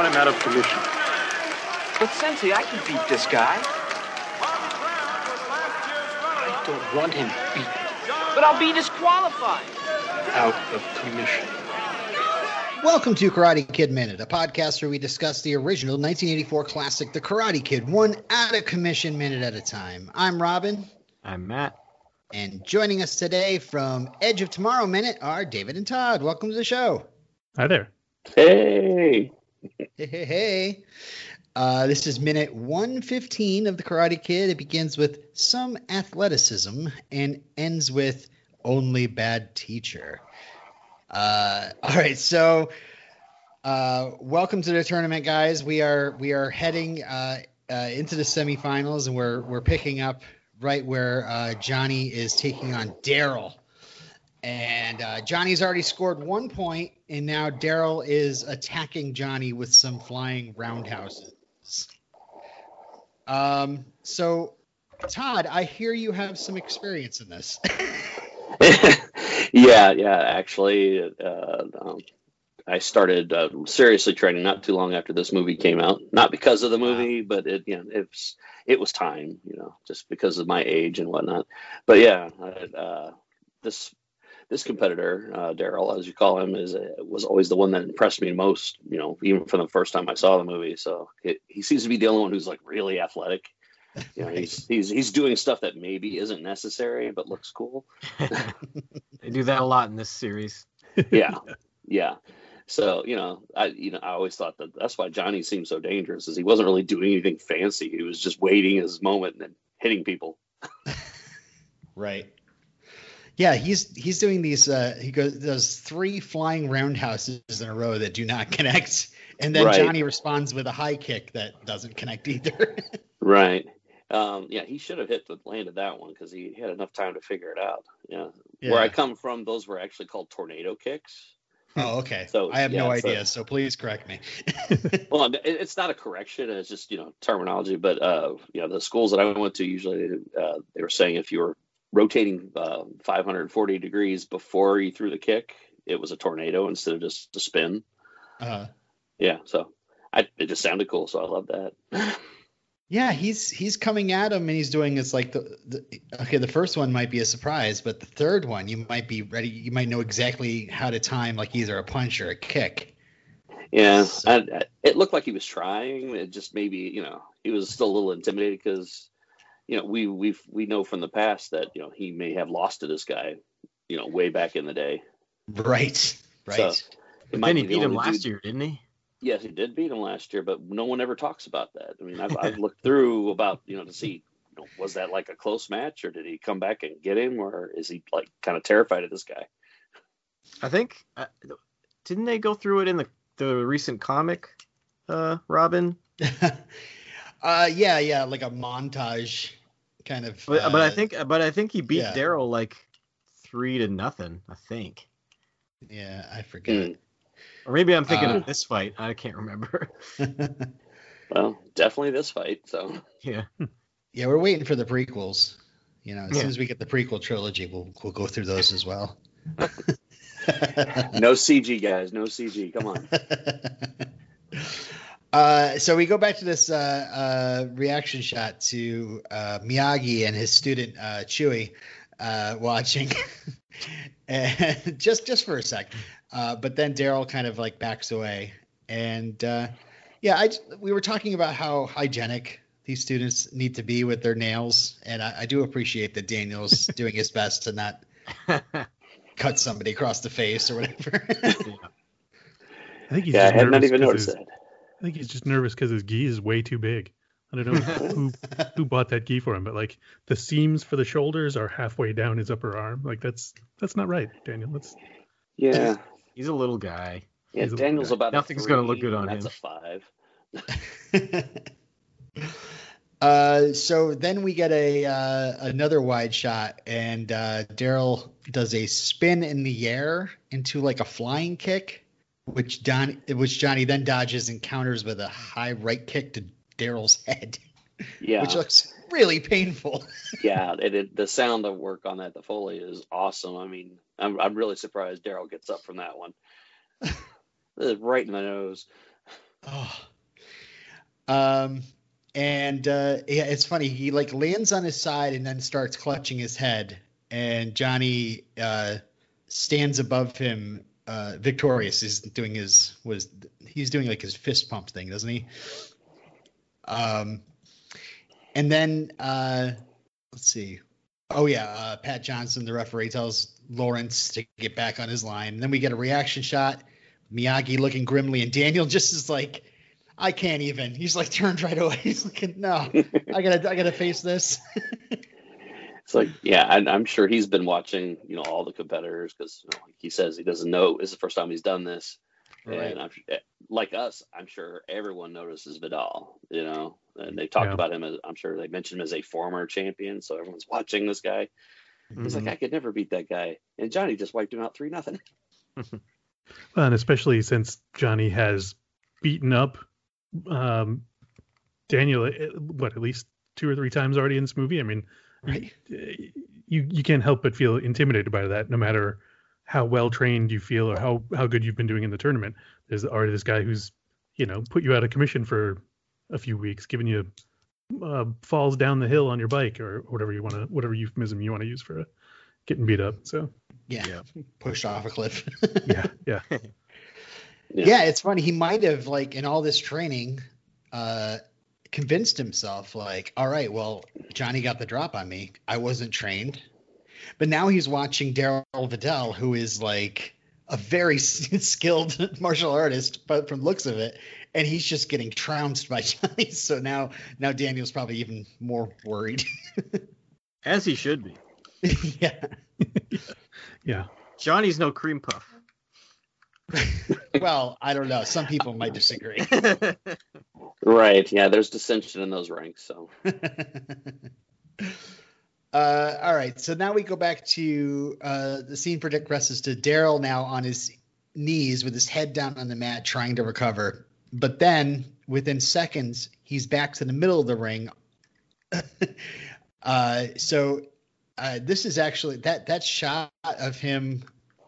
want him out of commission. But Sensei, I can beat this guy. I don't want him beaten. But I'll be disqualified. Out of commission. Welcome to Karate Kid Minute, a podcast where we discuss the original 1984 classic, The Karate Kid, one out of commission minute at a time. I'm Robin, I'm Matt. and joining us today from Edge of Tomorrow Minute are David and Todd. Welcome to the show. Hi there. Hey. Hey, hey, hey. Uh, this is minute 115 of The Karate Kid. It begins with some athleticism and ends with only bad teacher. Uh, all right, so uh, welcome to the tournament, guys. We are we are heading uh, uh, into the semifinals, and we're we're picking up right where uh, Johnny is taking on Daryl. And uh, Johnny's already scored one point, and now Daryl is attacking Johnny with some flying roundhouses. Um, so, Todd, I hear you have some experience in this. yeah, yeah. Actually, uh, um, I started uh, seriously training not too long after this movie came out. Not because of the movie, but it, you know, it was it was time, you know, just because of my age and whatnot. But yeah, I, uh, this this competitor, uh, Daryl, as you call him, is uh, was always the one that impressed me most. You know, even from the first time I saw the movie. So it, he seems to be the only one who's like really athletic. You know, he's he's he's doing stuff that maybe isn't necessary but looks cool. They do that a lot in this series. Yeah, yeah. So you know, I you know I always thought that that's why Johnny seemed so dangerous, is he wasn't really doing anything fancy. He was just waiting his moment and then hitting people. Right. Yeah, he's he's doing these. Uh, he goes does three flying roundhouses in a row that do not connect, and then Right. Johnny responds with a high kick that doesn't connect either. Right. Um, yeah, he should have hit the landed that one because he had enough time to figure it out. Yeah. Where I come from, those were actually called tornado kicks. oh, okay. So, I have no yeah, so- idea, so please correct me. Well, it's not a correction; it's just you know terminology. But uh, you know, the schools that I went to usually uh, they were saying if you were rotating uh, 540 degrees before he threw the kick, it was a tornado instead of just a spin. Uh, Yeah, so I it just sounded cool, so I love that. yeah, he's he's coming at him and he's doing it's like the, the okay. The first one might be a surprise, but the third one you might be ready. You might know exactly how to time like either a punch or a kick. Yeah, So- I, I- it looked like he was trying. It just maybe you know he was still a little intimidated because you know we we we know from the past that you know he may have lost to this guy, you know, way back in the day. Right. Right. So- It But might then he beat him last dude- year, didn't he? Yes, he did beat him last year, but no one ever talks about that. I mean, I've, I've looked through about you know to see you know, was that like a close match or did he come back and get him or is he like kind of terrified of this guy? I think. Uh, didn't they go through it in the the recent comic, uh, Robin? uh, yeah, yeah, like a montage kind of. But, but I uh, think but I think he beat yeah. Daryl like three to nothing. I think. Yeah, I forget. Or maybe I'm thinking Uh, of this fight. I can't remember. Well, definitely this fight. So yeah. yeah, we're waiting for the prequels. You know, as Yeah. soon as we get the prequel trilogy, we'll we'll go through those as well. no CG guys, no CG. Come on. Uh, so we go back to this uh, uh, reaction shot to uh, Miyagi and his student uh, Chewie uh, watching, and just just for a sec. Uh, but then Daryl kind of like backs away, and uh, yeah, I j- we were talking about how hygienic these students need to be with their nails, and I, I do appreciate that Daniel's doing his best to not cut somebody across the face or whatever. I think he's yeah, I just had not nervous even 'cause noticed that. I think he's just nervous because his gi is way too big. I don't know who who bought that gi for him, but like the seams for the shoulders are halfway down his upper arm. Like that's that's not right, Daniel. That's Yeah. He's a little guy. Yeah, He's a- Daniel's about a Nothing's gonna look good on and that's him. a five. uh, so then we get a uh, another wide shot, and uh, Daryl does a spin in the air into like a flying kick, which Don, which Johnny then dodges and counters with a high right kick to Daryl's head, Yeah, which looks really painful. yeah. It, it, the sound of work on that, the foley is awesome. I mean, I'm I'm really surprised Daryl gets up from that one. Right in the nose. Oh. Um, and uh, yeah, it's funny. He like lands on his side and then starts clutching his head, and Johnny uh, stands above him, uh, victorious. Is doing his was he's doing like his fist pump thing, doesn't he? Um, and then uh, let's see. Oh yeah, uh, Pat Johnson, the referee, tells Lawrence to get back on his line. And then we get a reaction shot. Miyagi looking grimly, and Daniel just is like, I can't even. He's like turned right away. He's like, no, I gotta, I gotta face this. It's like, yeah, and I'm sure he's been watching, you know, all the competitors because you know, like he says he doesn't know. It's the first time he's done this, Right. and I'm like us. I'm sure everyone notices Vidal, you know, and they talked Yeah. about him as. I'm sure they mentioned him as a former champion, so everyone's watching this guy. He's Mhm. like, I could never beat that guy, and Johnny just wiped him out three nothing. Well, and especially since Johnny has beaten up um, Daniel, eh, what at least two or three times already in this movie. I mean, right. eh, you you can't help but feel intimidated by that, no matter how well trained you feel or how how good you've been doing in the tournament. There's already this guy who's you know put you out of commission for a few weeks, giving you uh, falls down the hill on your bike or whatever you want to whatever euphemism you want to use for getting beat up. So Yeah. Yeah. Pushed off a cliff. yeah, yeah. Yeah. yeah. it's funny. He might have like in all this training, uh, convinced himself like, all right, well, Johnny got the drop on me. I wasn't trained, but now he's watching Daryl Vidal, who is like a very skilled martial artist, but from looks of it, and he's just getting trounced by Johnny. So now, now Daniel's probably even more worried. As he should be. yeah. Yeah. Johnny's no cream puff. Well, I don't know. Some people might disagree. Right? Yeah, there's dissension in those ranks. So uh, all right. So now we go back to uh, the scene progresses to Daryl now on his knees with his head down on the mat trying to recover. But then within seconds, he's back to the middle of the ring. uh, so uh, this is actually that that shot of him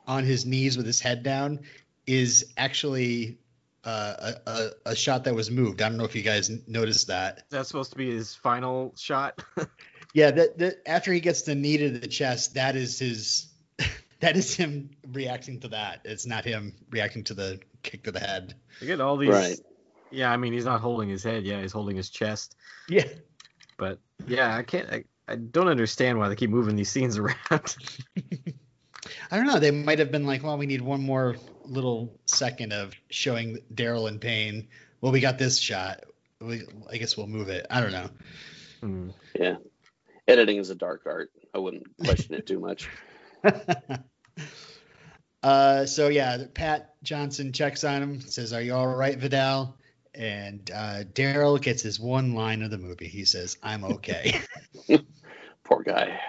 on his knees with his head down is actually uh, a, a, a shot that was moved. I don't know if you guys noticed that. That's supposed to be his final shot. Yeah, that, that after he gets the knee to the chest, that is his. That is him reacting to that. It's not him reacting to the kick to the head. I get all these. Right. Yeah, I mean, he's not holding his head. Yeah, he's holding his chest. Yeah. But yeah, I can't. I, I don't understand why they keep moving these scenes around. I don't know. They might have been like, well, we need one more little second of showing Daryl in pain. Well, we got this shot. We, I guess we'll move it. I don't know. Hmm. yeah, editing is a dark art. I wouldn't question it too much. uh, so yeah, Pat Johnson checks on him, says, "Are you all right, Vidal?" And uh, Daryl gets his one line of the movie. He says, "I'm okay." Poor guy.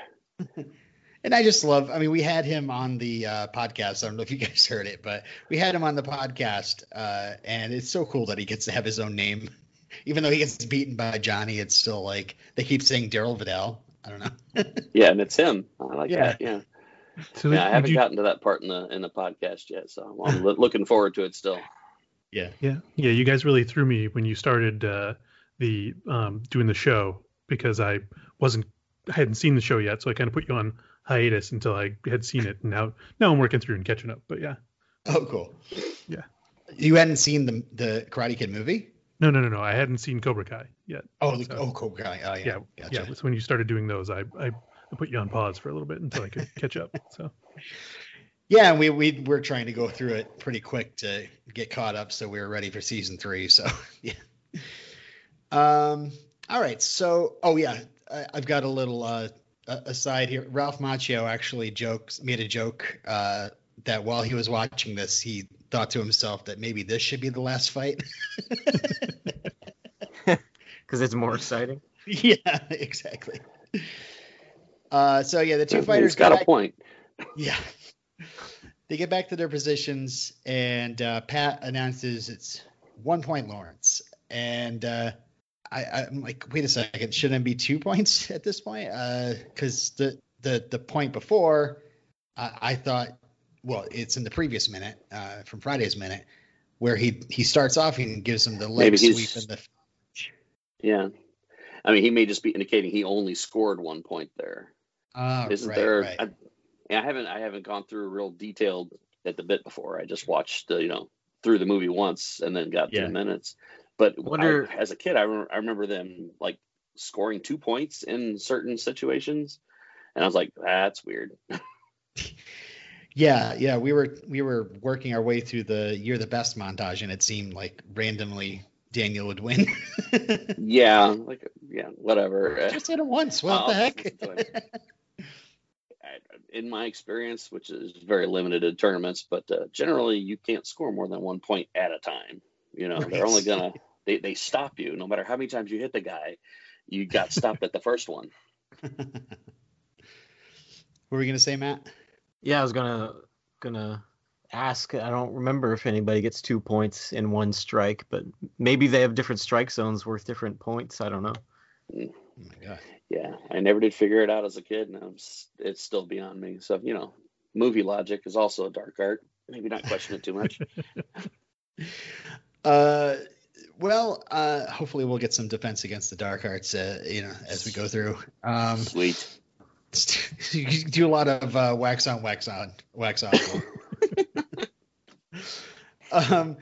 And I just love. I mean, we had him on the uh, podcast. I don't know if you guys heard it, but we had him on the podcast, uh, and it's so cool that he gets to have his own name, even though he gets beaten by Johnny. It's still like they keep saying Daryl Vidal. I don't know. Yeah, and it's him. I like Yeah. that. Yeah. So Yeah, I haven't you- gotten to that part in the in the podcast yet, so I'm loo- looking forward to it still. yeah. Yeah, yeah. You guys really threw me when you started uh, the um, doing the show because I wasn't, I hadn't seen the show yet, so I kind of put you on hiatus until I had seen it, and now now I'm working through and catching up. But yeah, Oh, cool. Yeah. You hadn't seen the the Karate Kid movie? no, no, no, no. I hadn't seen Cobra Kai yet. Oh, the, So- oh, Cobra Kai. Oh, yeah. Yeah, Gotcha. yeah. So when you started doing those, I, I I put you on pause for a little bit until I could catch up. So Yeah, and we we we're trying to go through it pretty quick to get caught up, so we were ready for season three. So yeah. Um. All right. So oh yeah, I, I've got a little uh aside here. Ralph Macchio actually jokes made a joke uh that while he was watching this, he thought to himself that maybe this should be the last fight. Because it's more exciting. yeah, exactly. Uh, so yeah, the two fighters got a back- point. Yeah. They get back to their positions, and uh, Pat announces it's one point Lawrence. And uh, I, I'm like, wait a second, shouldn't it be two points at this point? Because the, the the point before, uh, I thought, well, it's in the previous minute uh, from Friday's minute. where he he starts off and gives him the leg Maybe sweep he's- and the Yeah. I mean, he may just be indicating he only scored one point there. ah Isn't right, there? right. I, I haven't I haven't gone through real detailed at the bit before. I just watched uh, you know through the movie once and then got Yeah. two minutes. But Wonder- I, as a kid, I, rem- I remember them like scoring two points in certain situations, and I was like, that's weird. Yeah, yeah, we were we were working our way through the "You're the Best" montage, and it seemed like randomly Daniel would win. yeah, like yeah, whatever. Just hit it once. What I'll the heck? listen to it. I- in my experience, which is very limited in tournaments, but uh, generally you can't score more than one point at a time. You know, they're only gonna they, they stop you no matter how many times you hit the guy. You got stopped at the first one. what were we gonna say, Matt? Yeah, I was gonna gonna ask. I don't remember if anybody gets two points in one strike, but maybe they have different strike zones worth different points. I don't know. Mm. Oh my god. Yeah, I never did figure it out as a kid, and I'm, it's still beyond me. So you know, movie logic is also a dark art. Maybe not question it too much. Uh, well, uh, hopefully we'll get some defense against the dark arts, uh, you know, as we go through. Um, Sweet. you do a lot of uh, wax on, wax on, wax off. um,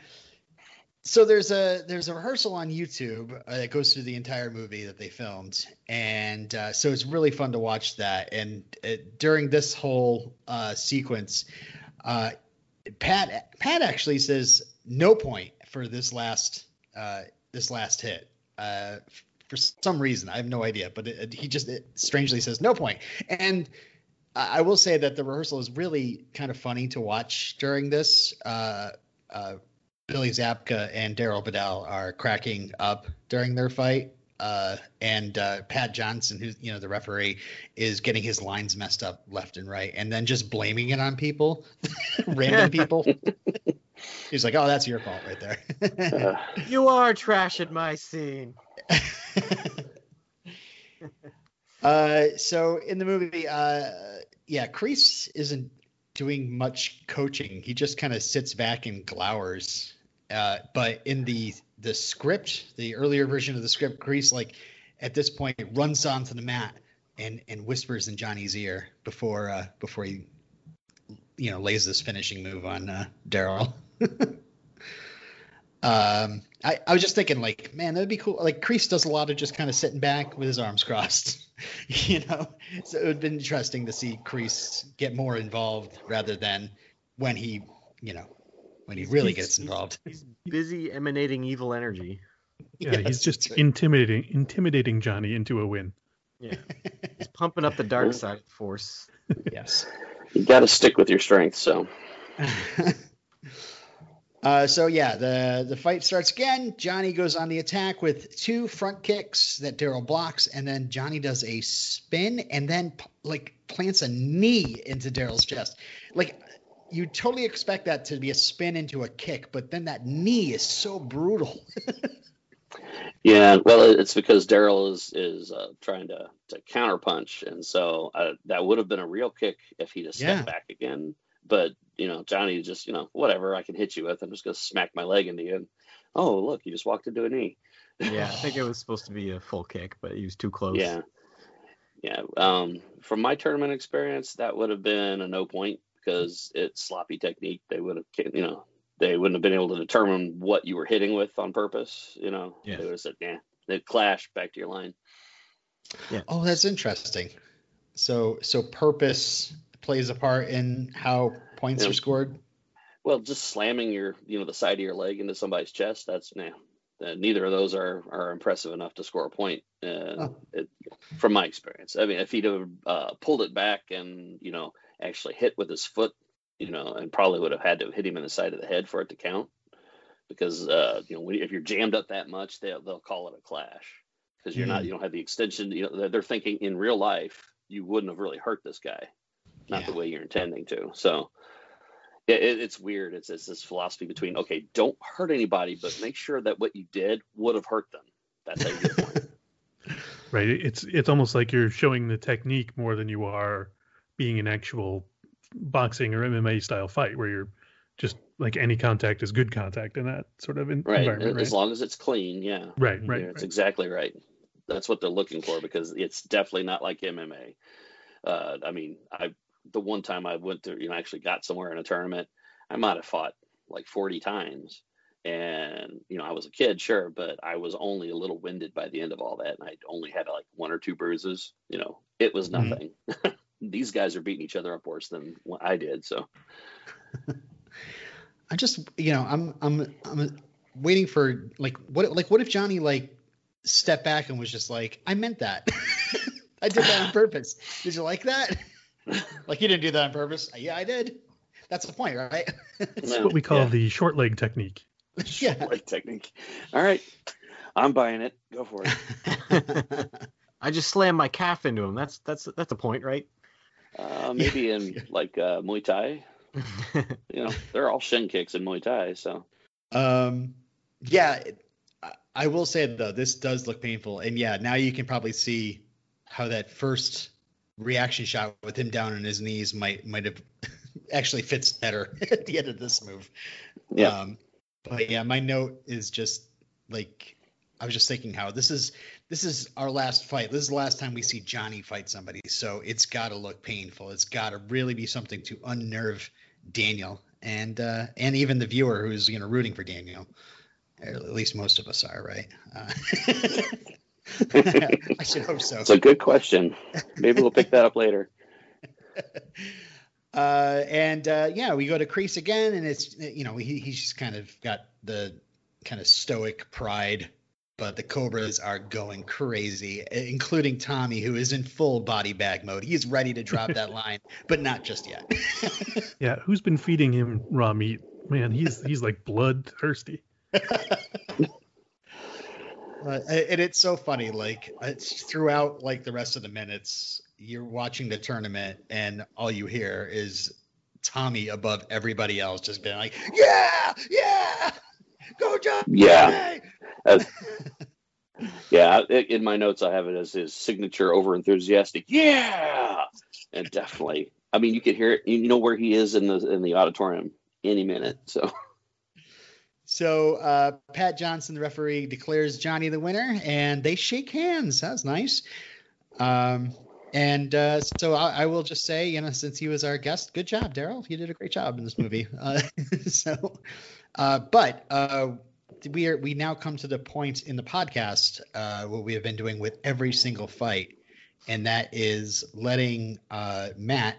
so there's a there's a rehearsal on YouTube uh, that goes through the entire movie that they filmed, and uh, so it's really fun to watch that. And uh, during this whole uh, sequence, uh, Pat Pat actually says no point for this last uh, this last hit. Uh, for some reason, I have no idea, but it, it- he just strangely says no point. And I will say that the rehearsal is really kind of funny to watch during this. Uh, uh, Billy Zabka and Daryl Vidal are cracking up during their fight. Uh, and uh, Pat Johnson, who's you know the referee, is getting his lines messed up left and right, and then just blaming it on people, random people. He's like, "Oh, that's your fault right there." Uh, You are trash at my scene. uh, so in the movie, uh, yeah, Kreese isn't doing much coaching. He just kind of sits back and glowers. Uh, but in the the script, the earlier version of the script, Kreese like at this point runs onto the mat and and whispers in Johnny's ear before uh, before he you know lays this finishing move on uh, Daryl. um, I, I was just thinking like, man, that'd be cool. Like Kreese does a lot of just kind of sitting back with his arms crossed, you know. So it would have been interesting to see Kreese get more involved rather than when he, you know, when he really He's- gets involved. He's busy emanating evil energy. Yeah, he's just right. intimidating intimidating Johnny into a win. Yeah, he's pumping up the dark side of the force. yes. you got to stick with your strength. So uh, so yeah, the the fight starts again. Johnny goes on the attack with two front kicks that Daryl blocks, and then Johnny does a spin and then like plants a knee into Daryl's chest. Like you totally expect that to be a spin into a kick, but then that knee is so brutal. yeah, well, it's because Daryl is is uh, trying to to counterpunch, and so uh, that would have been a real kick if he'd have stepped Yeah. back again. But you know, Johnny just you know whatever I can hit you with, I'm just gonna smack my leg into you. And, oh, look, you just walked into a knee. Yeah, I think it was supposed to be a full kick, but he was too close. Yeah. Yeah. Um, from my tournament experience, that would have been a no point because it's sloppy technique. They would have, you know, they wouldn't have been able to determine what you were hitting with on purpose. You know, Yeah. they would have said, yeah, they'd clash back to your line. Yeah. Oh, that's interesting. So so purpose plays a part in how points Yeah. are scored. Well, just slamming your, you know, the side of your leg into somebody's chest, that's, nah, uh, neither of those are, are impressive enough to score a point. Uh, Oh. it, from my experience, I mean, if he'd have uh, pulled it back and, you know, actually hit with his foot, you know, and probably would have had to hit him in the side of the head for it to count. Because, uh, you know, if you're jammed up that much, they'll, they'll call it a clash because you're not, Mhm. you don't have the extension, you know, they're thinking in real life, you wouldn't have really hurt this guy, not the way you're intending to. So, yeah, it, it's weird. It's, it's this philosophy between okay, don't hurt anybody, but make sure that what you did would have hurt them. That's how you get point. Right? It's it's almost like you're showing the technique more than you are being an actual boxing or MMA style fight where you're just like any contact is good contact in that sort of in- Right. environment, right? As long as it's clean, yeah. right, Yeah, right, it's right. exactly right. That's what they're looking for because it's definitely not like MMA. Uh, I mean, I the one time I went to, you know, actually got somewhere in a tournament, I might have fought like 40 times. And, you know, I was a kid, sure, but I was only a little winded by the end of all that. And I only had like one or two bruises. You know, it was Mhm. nothing. These guys are beating each other up worse than what I did. So, I just you know I'm I'm I'm waiting for like what like what if Johnny like stepped back and was just like I meant that I did that on purpose. Did you like that? Like you didn't do that on purpose. Yeah, I did. That's the point, right? It's what we call Yeah. the short leg technique. yeah. right technique. All right. I'm buying it. Go for it. I just slammed my calf into him. That's that's that's a point, right? Uh, maybe in like uh, Muay Thai. You know, they're all shin kicks in Muay Thai. So Um, yeah, it- I- I will say though, this does look painful, and yeah, now you can probably see how that first reaction shot with him down on his knees might might have actually fits better at the end of this move. Yeah. Um, but yeah, my note is just like I was just thinking how this is this is our last fight. This is the last time we see Johnny fight somebody, so it's got to look painful. It's got to really be something to unnerve Daniel and uh, and even the viewer who's you know rooting for Daniel. Or at least most of us are, right? Uh, I should hope so. it's a good question. Maybe we'll pick that up later. Uh, and uh, yeah, we go to Kreese again, and it's you know he, he's just kind of got the kind of stoic pride, but the Cobras are going crazy, including Tommy, who is in full body bag mode. He's ready to drop that line, but not just yet. Yeah, who's been feeding him raw meat? Man, he's he's like bloodthirsty. Uh, and it's so funny, like it's throughout like the rest of the minutes, you're watching the tournament, and all you hear is Tommy above everybody else, just being like, "Yeah, yeah, go John!" Yeah. As- yeah. In my notes, I have it as his signature over enthusiastic. Yeah. And definitely. I mean, you could hear it. You know where he is in the in the auditorium any minute. So So uh, Pat Johnson, the referee, declares Johnny the winner, and they shake hands. That's nice. Um, and uh, so I, I will just say, you know, since he was our guest, good job, Daryl. You did a great job in this movie. Uh, so, uh, but uh, we are we now come to the point in the podcast uh, what we have been doing with every single fight, and that is letting Matt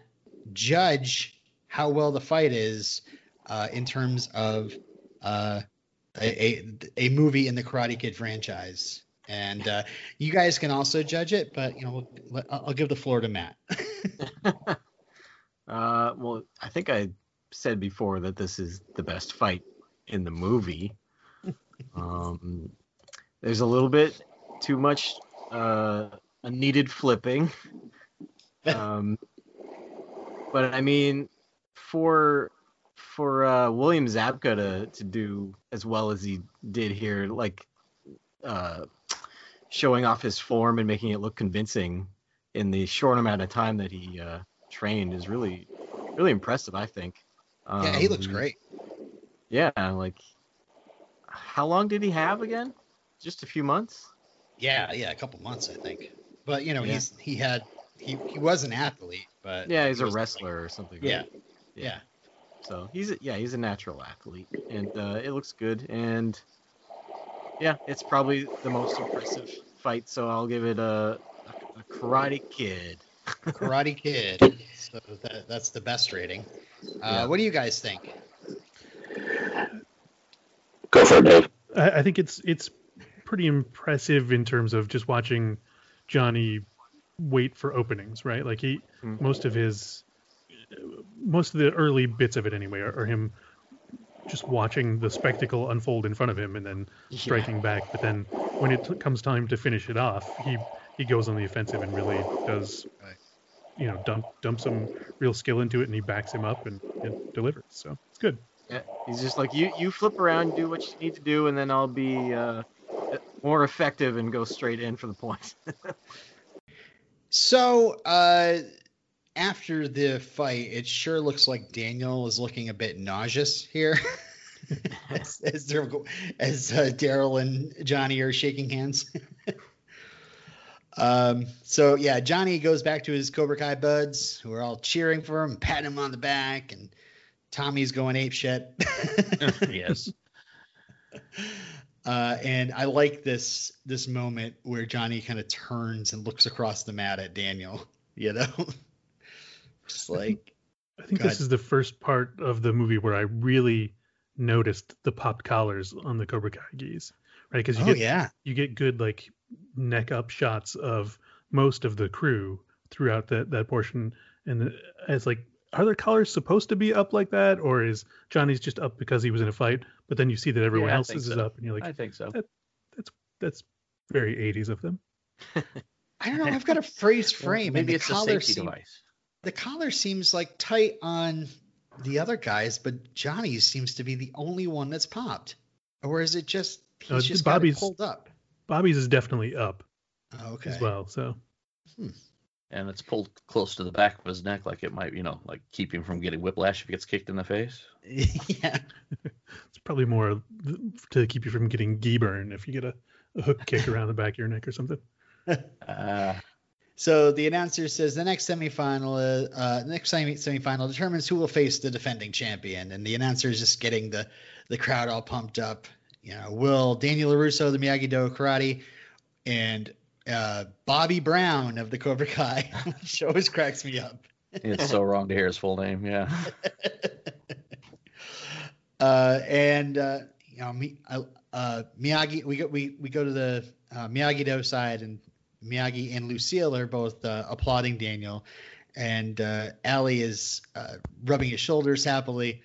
judge how well the fight is in terms of uh, a, a a movie in the Karate Kid franchise. And uh, you guys can also judge it, but you know, we'll, I'll give the floor to Matt. Uh, well, I think I said before that this is the best fight in the movie. Um, there's a little bit too much uh, needed flipping. Um, but I mean, for for uh, William Zabka to to do as well as he did here, like uh, showing off his form and making it look convincing in the short amount of time that he uh, trained is really really impressive. I think. yeah, he looks Um, great. Yeah, like how long did he have again? Just a few months. Yeah, yeah, a couple months, I think. But you know, Yeah. he's he had he, he was an athlete, but Yeah, he's he a wasn't, like- wrestler or something. yeah, right? yeah. So he's a, yeah he's a natural athlete, and uh, it looks good. And yeah, it's probably the most impressive fight. So I'll give it a, a, a Karate Kid. Karate Kid. So that, that's the best rating. Uh, Yeah. What do you guys think? go for it, Dave. I, I think it's it's pretty impressive in terms of just watching Johnny wait for openings, right? Like he Mhm. most of his most of the early bits of it anyway are, are him just watching the spectacle unfold in front of him and then striking back. But then when it t- comes time to finish it off, he he goes on the offensive and really does, Right. you know, dump dump some real skill into it, and he backs him up and, and delivers. So it's good. Yeah, he's just like you. You flip around, do what you need to do, and then I'll be uh, more effective and go straight in for the point. So, uh, after the fight, it sure looks like Daniel is looking a bit nauseous here. as as, they're as uh, Daryl and Johnny are shaking hands. um, so yeah, Johnny goes back to his Cobra Kai buds, who are all cheering for him, patting him on the back, and Tommy's going ape shit. yes. Uh, and I like this this moment where Johnny kind of turns and looks across the mat at Daniel. You know, just like I think Go this is the first part of the movie where I really noticed the popped collars on the Cobra Kai gis, right? Because you oh get yeah, you get good like neck up shots of most of the crew throughout that that portion, and it's like, are their collars supposed to be up like that, or is Johnny's just up because he was in a fight? But then you see that everyone Yeah, I else's think is so. up, and you're like, I think so. that's that's very 80s of them. I don't know. I've got a phrase frame, and Maybe the it's a safety seem- device. The collar seems like tight on the other guys, but Johnny's seems to be the only one that's popped. Or is it just he's Uh, just Bobby's- pulled up? Bobby's is definitely up Oh, okay. as well, so And it's pulled close to the back of his neck, like it might, you know, like keep him from getting whiplash if he gets kicked in the face. yeah. it's probably more to keep you from getting gee burn if you get a, a hook kick around the back of your neck or something. Uh, So the announcer says the next semifinal, uh, next semi semifinal determines who will face the defending champion, and the announcer is just getting the the crowd all pumped up. You know, will Daniel LaRusso, the Miyagi Do Karate, and uh, Bobby Brown of the Cobra Kai, which always cracks me up. it's so wrong to hear his full name. Yeah. uh, and uh, you know, Mi- uh, uh, Miyagi, we go we we go to the uh, Miyagi Do side, and Miyagi and Lucille are both uh, applauding Daniel, and uh, Allie is uh, rubbing his shoulders happily.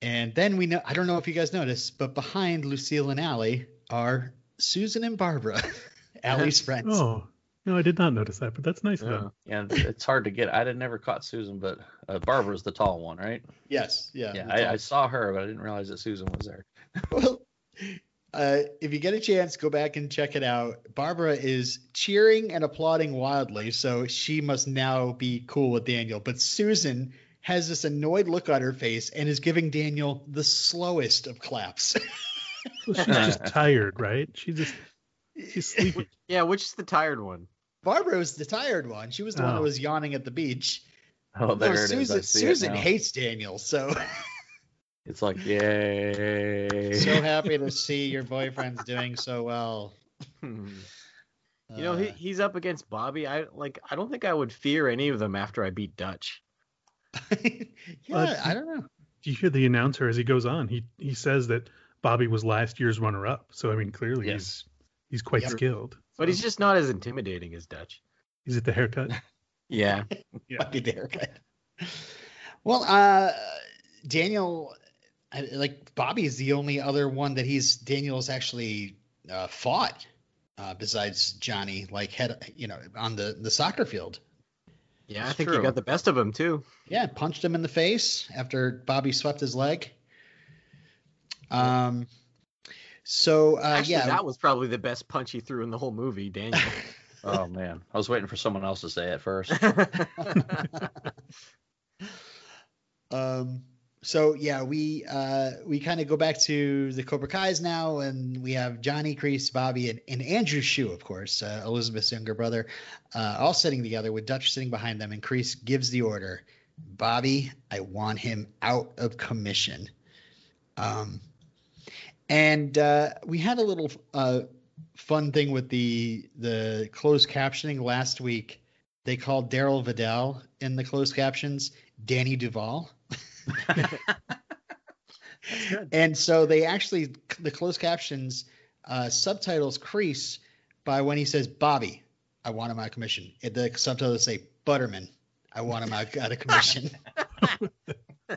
And then we know I don't know if you guys noticed, but behind Lucille and Allie are Susan and Barbara, Allie's friends. Oh, no, I did not notice that, but that's nice of Yeah. them. yeah. It's hard to get. I had never caught Susan, but uh, Barbara's the tall one, right? Yes, yeah. Yeah. I, I saw her, but I didn't realize that Susan was there. Well, uh, if you get a chance, go back and check it out. Barbara is cheering and applauding wildly, so she must now be cool with Daniel. But Susan has this annoyed look on her face and is giving Daniel the slowest of claps. Well, she's just tired, right? She just she's sleepy. Yeah, which is the tired one? Barbara was the tired one. She was the one that Oh. was yawning at the beach. Oh, there no, it is. Susan, see it Susan now. hates Daniel, so It's like, yay. so happy to see your boyfriend's doing so well. You know, he, Uh, he's up against Bobby. I like. I don't think I would fear any of them after I beat Dutch. yeah, Uh, I don't know. Do you hear the announcer as he goes on? He he says that Bobby was last year's runner-up. So I mean, clearly Yes. he's he's quite Yep. skilled. But he's just not as intimidating as Dutch. Is it the haircut? Yeah. Yeah. might be the haircut. Well, uh, Daniel, I, like Bobby is the only other one that he's Daniel's actually uh, fought uh, besides Johnny, like head, you know, on the the soccer field. Yeah, I think true. he got the best of him too. Yeah, punched him in the face after Bobby swept his leg. Um, so uh, Actually, yeah, that was probably the best punch he threw in the whole movie, Daniel. Oh, man. I was waiting for someone else to say it first. Um, so yeah, we uh, we kind of go back to the Cobra Kai's now, and we have Johnny Kreese, Bobby, and, and Andrew Shue, of course, uh, Elizabeth's younger brother, uh, all sitting together with Dutch sitting behind them, and Kreese gives the order, Bobby, I want him out of commission. Um, and uh, we had a little uh, fun thing with the the closed captioning last week. They called Daryl Vidal in the closed captions Danny Duval. And so they actually the closed captions uh, subtitles crease by when he says Bobby, I want him out of commission. It- The subtitles say Butterman, I want him out, out of commission.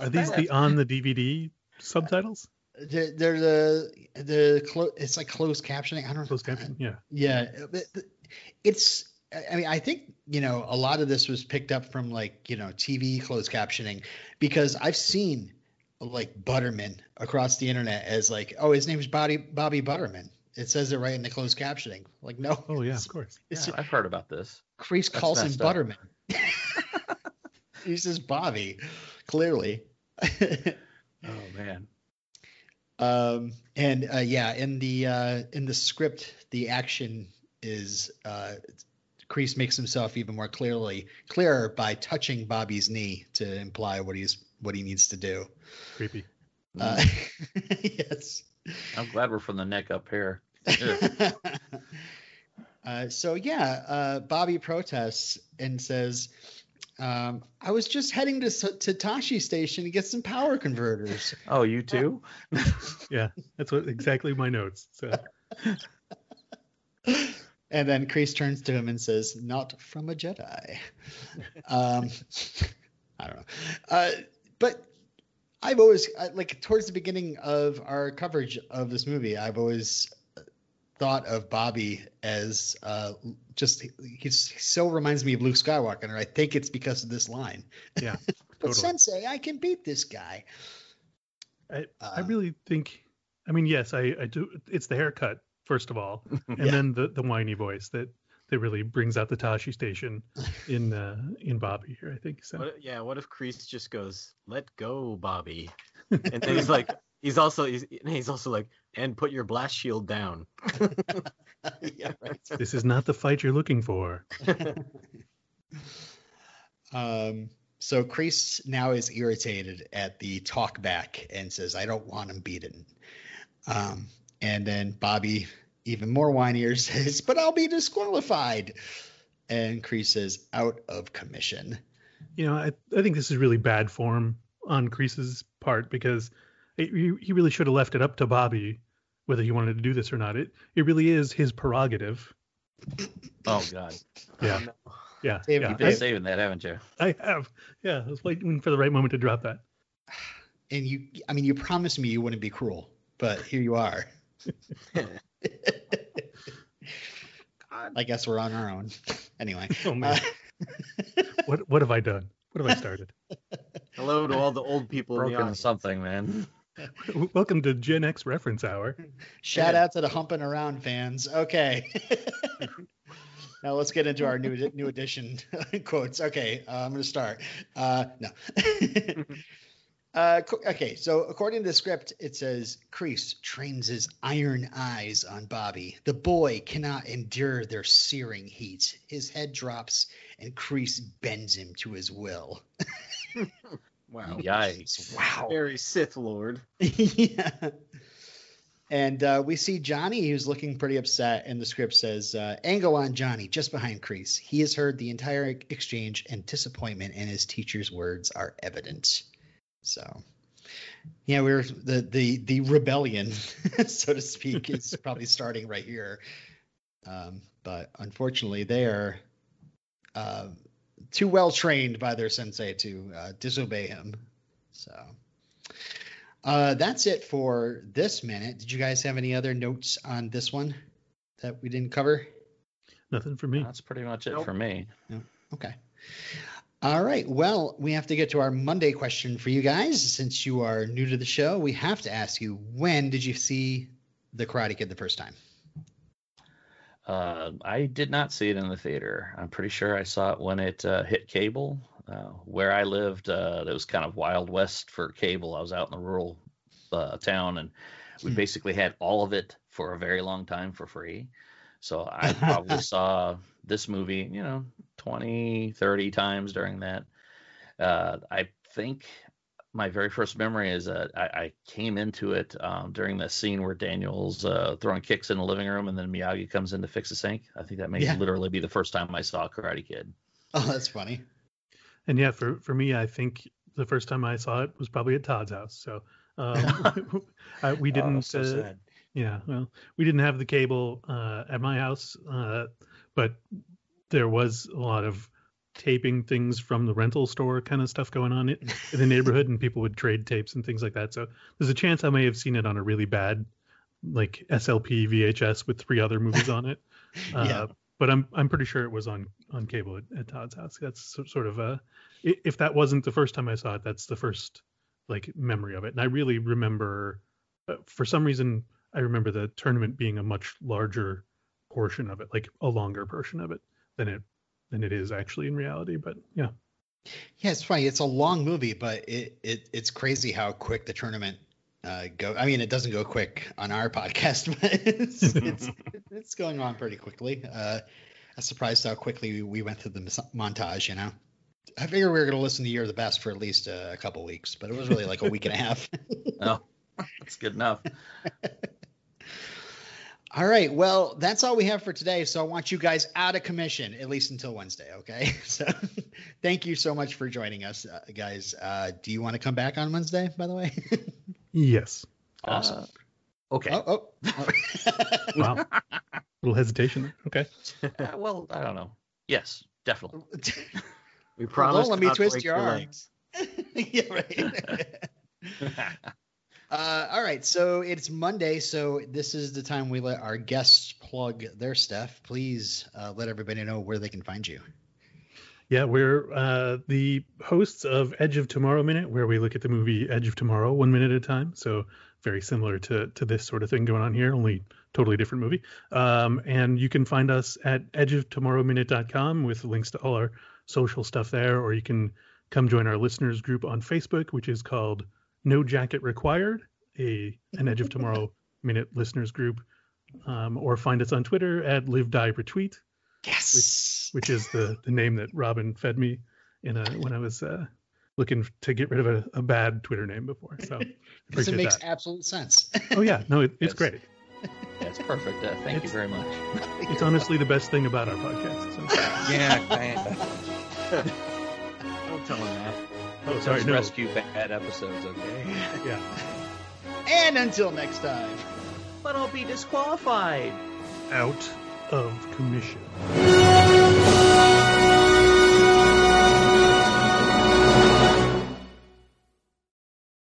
Are these the on the DVD subtitles? they're, they're the the clo- it's like closed captioning. I don't know. Closed captioning, Yeah. Yeah, but- but it's. I mean, I think you know a lot of this was picked up from like you know TV closed captioning because I've seen like Butterman across the internet as like, oh, his name's Bobby Bobby Butterman. It says it right in the closed captioning. Like, no. Oh yeah, of course. It's Yeah, I've heard about this. Chris That's calls him. Butterman. he says Bobby, clearly. Oh man. um, and uh, yeah, in the uh, in the script, the action is uh, Kreese makes himself even more clearly clearer by touching Bobby's knee to imply what he's what he needs to do. Creepy. Uh, yes. I'm glad we're from the neck up here. Ugh. uh, so yeah, uh, Bobby protests and says, um, "I was just heading to to Tosche Station to get some power converters." oh, you too? Yeah, that's what exactly my notes. So And then Kreese turns to him and says, "Not from a Jedi." um, I don't know, uh, but I've always like towards the beginning of our coverage of this movie, I've always thought of Bobby as uh, just he's, he so reminds me of Luke Skywalker, and I think it's because of this line. yeah, But totally. Sensei, I can beat this guy. I, I Uh, really think. I mean, yes, I, I do. It's the haircut first of all, and Yeah. then the the whiny voice that that really brings out the Tosche station in uh, in Bobby here. I think so. What, yeah, what if Kreese just goes, "Let go, Bobby," and then he's like, he's also he's, he's also like, and put your blast shield down. yeah, right. This is not the fight you're looking for. Um, so Kreese now is irritated at the talk back and says, I don't want him beaten. Um, and then Bobby, even more whinier, says, But I'll be disqualified. And Kreese says, Out of commission. You know, I I think this is really bad form on Kreese's part because it, he, he really should have left it up to Bobby whether he wanted to do this or not. It it really is his prerogative. Oh god. Yeah, yeah, David, yeah. You've been I, saving that, haven't you? I have. Yeah, I was waiting for the right moment to drop that. And you, I mean, you promised me you wouldn't be cruel, but here you are. I guess we're on our own. Anyway. Oh man, uh, what what have I done? What have I started? Hello to all the old people in the Broken something, man. Welcome to Gen X Reference Hour. Shout out to the humping around fans. Okay. now let's get into our new new edition quotes. Okay, uh, I'm going to start. Uh, no. Uh, okay, so according to the script, it says Kreese trains his iron eyes on Bobby. The boy cannot endure their searing heat. His head drops, and Kreese bends him to his will. Wow. Yikes. Wow. Very Sith Lord. yeah. And uh, we see Johnny, who's looking pretty upset, and the script says, uh, Angle on Johnny, just behind Kreese. He has heard the entire exchange, and disappointment in his teacher's words are evident. So, yeah, we're the the the rebellion, so to speak, is probably starting right here. Um, but unfortunately, they are uh, too well trained by their sensei to uh, disobey him. So. Uh, that's it for this minute. Did you guys have any other notes on this one that we didn't cover? Nothing for me. That's pretty much it Nope. for me. Okay. All right. Well, we have to get to our Monday question for you guys. Since you are new to the show, we have to ask you when did you see The Karate Kid the first time? Uh, I did not see it in the theater. I'm pretty sure I saw it when it uh, hit cable. Uh, where I lived, uh, it was kind of wild west for cable. I was out in the rural uh, town, and we Hmm. basically had all of it for a very long time for free. So I probably saw this movie, you know, 20, 30 times during that. Uh, I think my very first memory is that I, I came into it um, during the scene where Daniel's uh, throwing kicks in the living room and then Miyagi comes in to fix the sink. I think that may Yeah. literally be the first time I saw Karate Kid. Oh, that's funny. And yeah, for for me, I think the first time I saw it was probably at Todd's house. So um, I, we Oh, didn't. so uh, sad. Yeah, well, we didn't have the cable uh, at my house, uh, but there was a lot of taping things from the rental store kind of stuff going on in, in the neighborhood, and people would trade tapes and things like that. So there's a chance I may have seen it on a really bad, like SLP VHS with three other movies on it. Uh, Yeah. But I'm I'm pretty sure it was on on cable at, at Todd's house. That's sort of a if that wasn't the first time I saw it, that's the first like memory of it. And I really remember, uh, for some reason, I remember the tournament being a much larger portion of it, like a longer portion of it than it than it is actually in reality. But yeah, Yeah, it's funny. It's a long movie, but it, it it's crazy how quick the tournament uh, go. I mean, it doesn't go quick on our podcast, but it's it's, it's going on pretty quickly. Uh, I'm surprised how quickly we went through the mis- montage. You know, I figured we were going to listen to You're the Best for at least uh, a couple weeks, but it was really like a week and a half. Oh, that's good enough. All right. Well, that's all we have for today. So I want you guys out of commission, at least until Wednesday. Okay. So thank you so much for joining us, uh, guys. Uh, do you want to come back on Wednesday, by the way? Yes. Awesome. Okay. oh, oh. oh. Wow. little hesitation. Okay. Uh, well, I don't know. Yes, definitely. We Well, don't let me twist your arms. yeah, right. Uh, all right. So it's Monday. So this is the time we let our guests plug their stuff. Please uh, let everybody know where they can find you. Yeah, we're uh, the hosts of Edge of Tomorrow Minute, where we look at the movie Edge of Tomorrow one minute at a time. So very similar to to this sort of thing going on here, only totally different movie. Um, and you can find us at edgeoftomorrowminute.com with links to all our social stuff there, or you can come join our listeners group on Facebook, which is called No Jacket Required, a an Edge of Tomorrow Minute listeners group, um, or find us on Twitter at Live Die Retweet Yes. which is the the name that Robin fed me in a when I was uh, looking to get rid of a, a bad Twitter name before. So Because it makes that. absolute sense. Oh yeah, no, it, it's Yes. great. That's perfect. Uh, thank you very much. It's honestly the best thing about our podcast. So. Yeah, kinda. Don't tell him that. Oh, sorry, Those no. rescue bad episodes, okay? Yeah. and until next time. But I'll be disqualified. Out of commission.